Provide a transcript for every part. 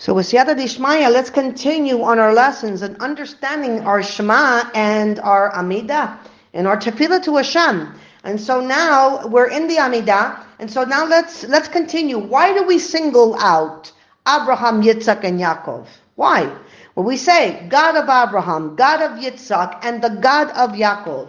So with Siyata Dishmaya, let's continue on our lessons and understanding our Shema and our Amidah and our Tefillah to Hashem. And so now we're in the Amidah, and so now let's let's continue. Why do we single out Abraham, Yitzhak, and Yaakov? Why? Well, we say God of Abraham, God of Yitzhak, and the God of Yaakov.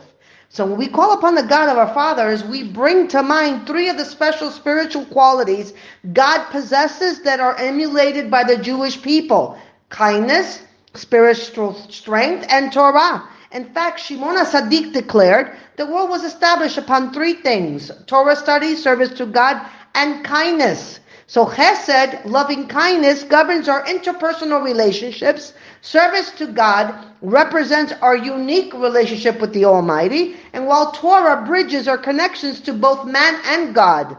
So when we call upon the God of our fathers, we bring to mind three of the special spiritual qualities God possesses that are emulated by the Jewish people. Kindness, spiritual strength, and Torah. In fact, Shimon Sadiq declared the world was established upon three things Torah study, service to God, and kindness. So chesed, loving kindness, governs our interpersonal relationships. Service to God represents our unique relationship with the Almighty, and while Torah bridges our connections to both man and God.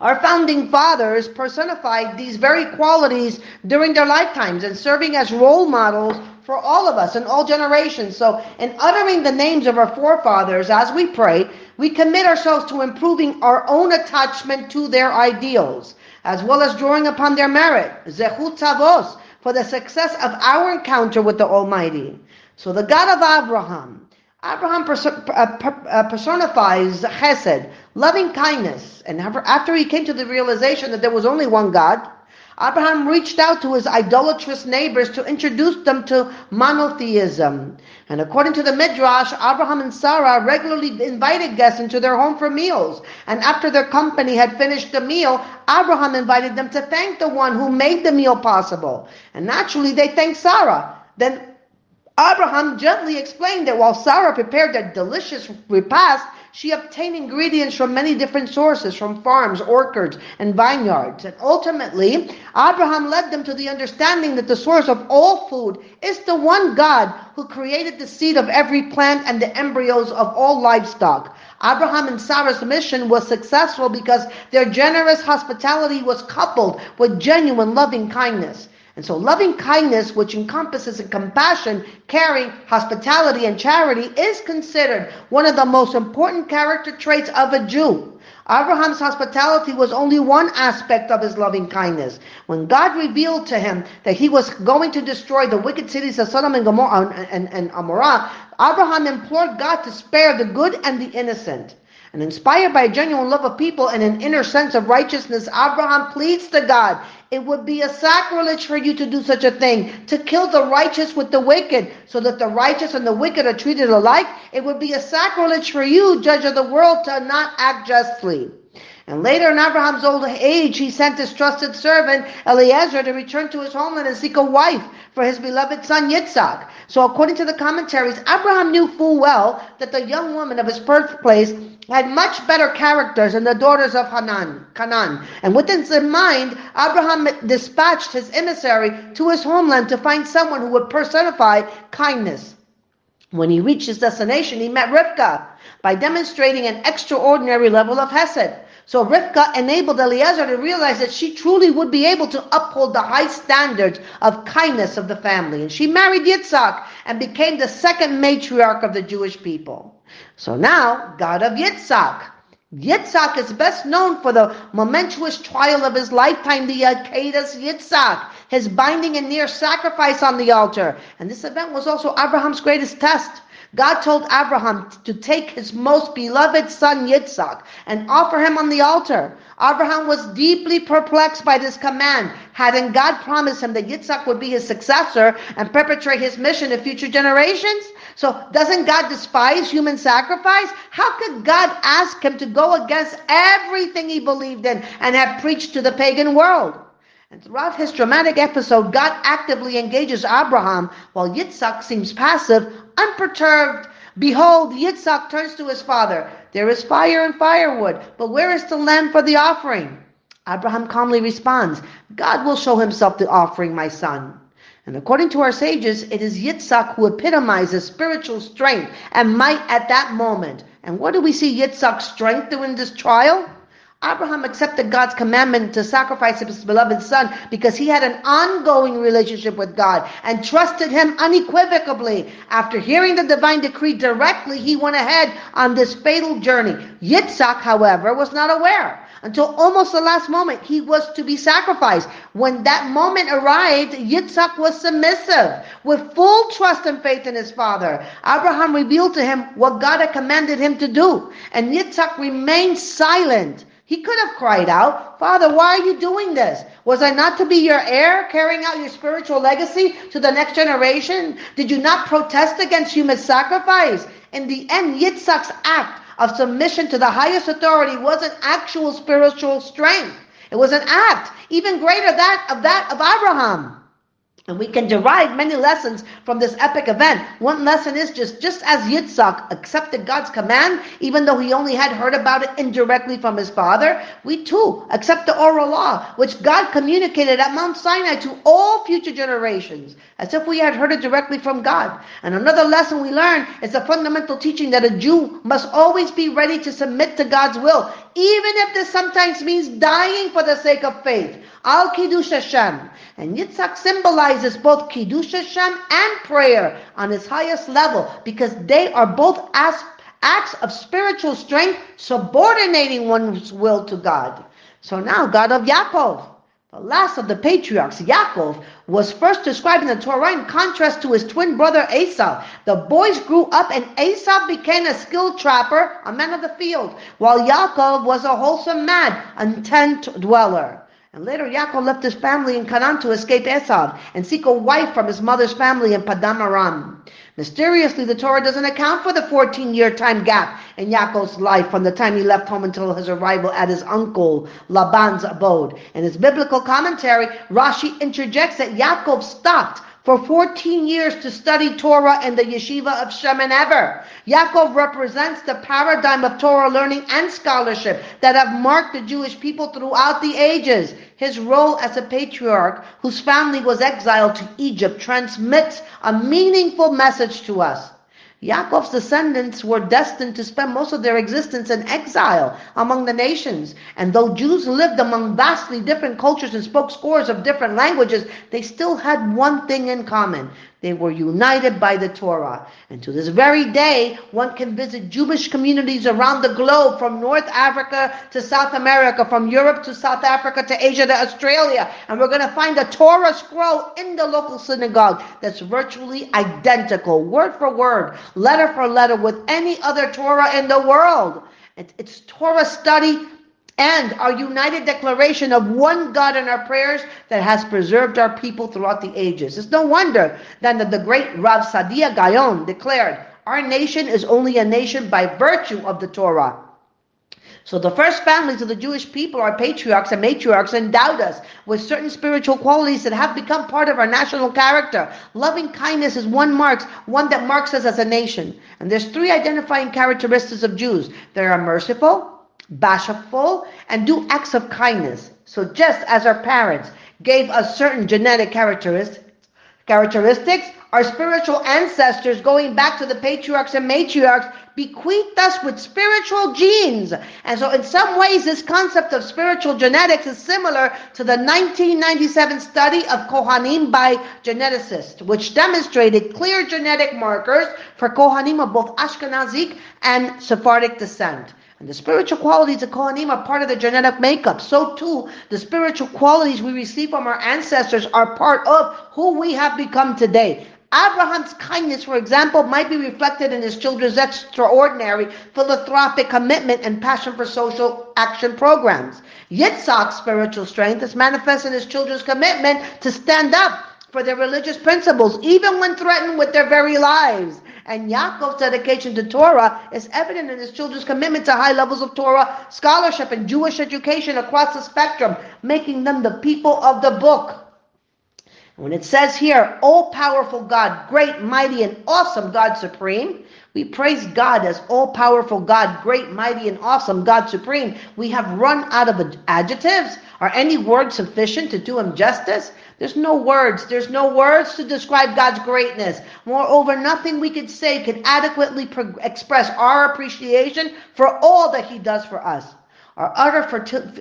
Our founding fathers personified these very qualities during their lifetimes and serving as role models for all of us in all generations. So, in uttering the names of our forefathers as we pray, we commit ourselves to improving our own attachment to their ideals, as well as drawing upon their merit, zechut avos, for the success of our encounter with the Almighty. So, the God of Abraham, Abraham uh, uh, personifies chesed, loving kindness, and after he came to the realization that there was only one God, Abraham reached out to his idolatrous neighbors to introduce them to monotheism. And according to the Midrash, Abraham and Sarah regularly invited guests into their home for meals. And after their company had finished the meal, Abraham invited them to thank the one who made the meal possible. And naturally, they thanked Sarah. Then Abraham gently explained that while Sarah prepared a delicious repast, she obtained ingredients from many different sources, from farms, orchards, and vineyards. And ultimately, Abraham led them to the understanding that the source of all food is the one God who created the seed of every plant and the embryos of all livestock. Abraham and Sarah's mission was successful because their generous hospitality was coupled with genuine loving kindness. And so loving kindness, which encompasses compassion, caring, hospitality, and charity, is considered one of the most important character traits of a Jew. Abraham's hospitality was only one aspect of his loving kindness. When God revealed to him that he was going to destroy the wicked cities of Sodom and Gomorrah and, and, and Amorah, Abraham implored God to spare the good and the innocent. And inspired by a genuine love of people and an inner sense of righteousness, Abraham pleads to God it would be a sacrilege for you to do such a thing, to kill the righteous with the wicked, so that the righteous and the wicked are treated alike. It would be a sacrilege for you, judge of the world, to not act justly. And later in Abraham's old age, he sent his trusted servant Eliezer to return to his homeland and seek a wife for his beloved son Yitzhak. So according to the commentaries, Abraham knew full well that the young woman of his birthplace had much better characters than the daughters of Hanan, Canaan. And with this in mind, Abraham dispatched his emissary to his homeland to find someone who would personify kindness. When he reached his destination, he met Rivka by demonstrating an extraordinary level of hesed. So Rivka enabled Eliezer to realize that she truly would be able to uphold the high standards of kindness of the family. And she married Yitzhak and became the second matriarch of the Jewish people. So now, God of Yitzhak. Yitzhak is best known for the momentous trial of his lifetime, the Akedas Yitzhak, his binding and near sacrifice on the altar. And this event was also Abraham's greatest test. God told Abraham to take his most beloved son Yitzhak and offer him on the altar. Abraham was deeply perplexed by this command. Hadn't God promised him that Yitzhak would be his successor and perpetrate his mission in future generations? So doesn't God despise human sacrifice? How could God ask him to go against everything he believed in and have preached to the pagan world? And throughout his dramatic episode, God actively engages Abraham while Yitzhak seems passive, unperturbed. Behold, Yitzhak turns to his father. There is fire and firewood, but where is the lamb for the offering? Abraham calmly responds, God will show himself the offering, my son. And according to our sages, it is Yitzhak who epitomizes spiritual strength and might at that moment. And what do we see Yitzhak's strength during this trial? Abraham accepted God's commandment to sacrifice his beloved son because he had an ongoing relationship with God and trusted him unequivocally. After hearing the divine decree directly, he went ahead on this fatal journey. Yitzhak, however, was not aware until almost the last moment he was to be sacrificed. When that moment arrived, Yitzhak was submissive with full trust and faith in his father. Abraham revealed to him what God had commanded him to do, and Yitzhak remained silent. He could have cried out, Father, why are you doing this? Was I not to be your heir, carrying out your spiritual legacy to the next generation? Did you not protest against human sacrifice? In the end, Yitzhak's act of submission to the highest authority was an actual spiritual strength. It was an act, even greater that of that of Abraham. And we can derive many lessons from this epic event. One lesson is just, just as Yitzhak accepted God's command, even though he only had heard about it indirectly from his father, we too accept the oral law, which God communicated at Mount Sinai to all future generations, as if we had heard it directly from God. And another lesson we learn is the fundamental teaching that a Jew must always be ready to submit to God's will, even if this sometimes means dying for the sake of faith. Al Kiddush Hashem. And Yitzhak symbolizes both Kiddush Hashem and prayer on its highest level because they are both acts of spiritual strength subordinating one's will to God. So now, God of Yaakov, the last of the patriarchs, Yaakov, was first described in the Torah in contrast to his twin brother Esau. The boys grew up and Esau became a skilled trapper, a man of the field, while Yaakov was a wholesome man, a tent dweller. And later Yaakov left his family in Canaan to escape Esau and seek a wife from his mother's family in Paddan Aram. Mysteriously, the Torah doesn't account for the 14-year time gap in Yaakov's life from the time he left home until his arrival at his uncle Laban's abode. In his biblical commentary, Rashi interjects that Yaakov stopped for 14 years to study Torah in the yeshiva of Shem and Ever. Yaakov represents the paradigm of Torah learning and scholarship that have marked the Jewish people throughout the ages. His role as a patriarch whose family was exiled to Egypt transmits a meaningful message to us. Yaakov's descendants were destined to spend most of their existence in exile among the nations. And though Jews lived among vastly different cultures and spoke scores of different languages, they still had one thing in common. They were united by the Torah. And to this very day, one can visit Jewish communities around the globe from North Africa to South America, from Europe to South Africa to Asia to Australia. And we're going to find a Torah scroll in the local synagogue that's virtually identical, word for word, letter for letter with any other Torah in the world. It's Torah study and our united declaration of one God in our prayers that has preserved our people throughout the ages. It's no wonder then that the great Rav Saadia Gaon declared, our nation is only a nation by virtue of the Torah. So the first families of the Jewish people our patriarchs and matriarchs endowed us with certain spiritual qualities that have become part of our national character. Loving kindness is one marks, one that marks us as a nation. And there's three identifying characteristics of Jews. They are merciful, bashful, and do acts of kindness. So just as our parents gave us certain genetic characteristics, characteristics, our spiritual ancestors, going back to the patriarchs and matriarchs, bequeathed us with spiritual genes. And so in some ways, this concept of spiritual genetics is similar to the 1997 study of Kohanim by geneticists, which demonstrated clear genetic markers for Kohanim of both Ashkenazic and Sephardic descent. And the spiritual qualities of Kohanim are part of the genetic makeup. So too, the spiritual qualities we receive from our ancestors are part of who we have become today. Abraham's kindness, for example, might be reflected in his children's extraordinary philanthropic commitment and passion for social action programs. Yitzhak's spiritual strength is manifest in his children's commitment to stand up for their religious principles, even when threatened with their very lives. And Yaakov's dedication to Torah is evident in his children's commitment to high levels of Torah scholarship and Jewish education across the spectrum, making them the people of the book. When it says here, all powerful God, great, mighty, and awesome God supreme, we praise God as all powerful God, great, mighty, and awesome God supreme. We have run out of adjectives. Are any words sufficient to do him justice? There's no words. There's no words to describe God's greatness. Moreover, nothing we could say can adequately pro- express our appreciation for all that He does for us. Our utter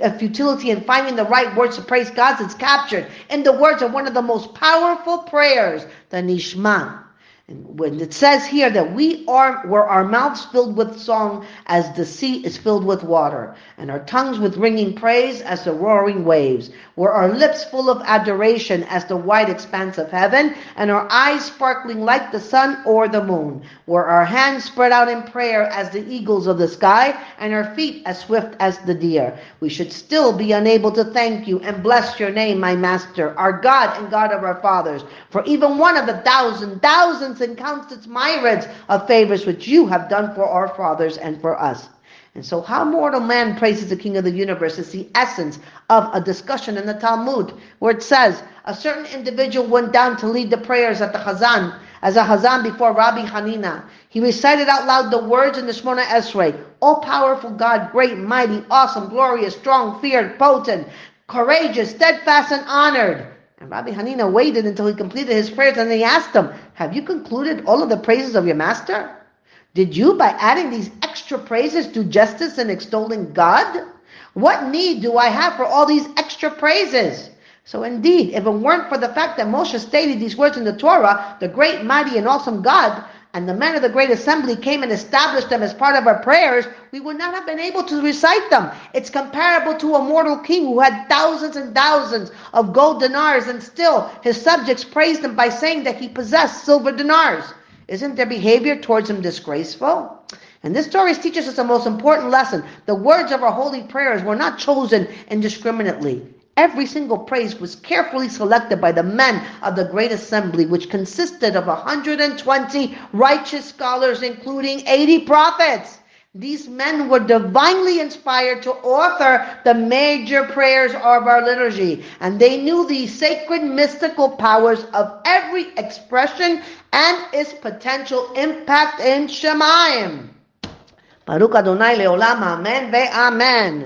uh, futility in finding the right words to praise God is captured in the words of one of the most powerful prayers, the Nishma. And when it says here that we are, were our mouths filled with song as the sea is filled with water, and our tongues with ringing praise as the roaring waves, were our lips full of adoration as the wide expanse of heaven, and our eyes sparkling like the sun or the moon, were our hands spread out in prayer as the eagles of the sky, and our feet as swift as the deer. We should still be unable to thank you and bless your name, my master, our God and God of our fathers, for even one of the thousand, thousands, and countless myriads of favors which you have done for our fathers and for us. And so, how mortal man praises the King of the universe is the essence of a discussion in the Talmud, where it says a certain individual went down to lead the prayers at the Chazan, as a Chazan before Rabbi Hanina. He recited out loud the words in the Shemoneh Esrei, All powerful God, great, mighty, awesome, glorious, strong, feared, potent, courageous, steadfast, and honored. And Rabbi Hanina waited until he completed his prayers and he asked him, Have you concluded all of the praises of your master? Did you, by adding these extra praises, do justice in extolling God? What need do I have for all these extra praises? So indeed, if it weren't for the fact that Moshe stated these words in the Torah, the great, mighty, and awesome God, and the men of the great assembly came and established them as part of our prayers, we would not have been able to recite them. It's comparable to a mortal king who had thousands and thousands of gold dinars, and still his subjects praised him by saying that he possessed silver dinars. Isn't their behavior towards him disgraceful? And this story teaches us the most important lesson. The words of our holy prayers were not chosen indiscriminately. Every single praise was carefully selected by the men of the great assembly, which consisted of 120 righteous scholars, including 80 prophets. These men were divinely inspired to author the major prayers of our liturgy, and they knew the sacred mystical powers of every expression and its potential impact in Shamayim. Baruch Adonai Leolam, Amen ve Amen.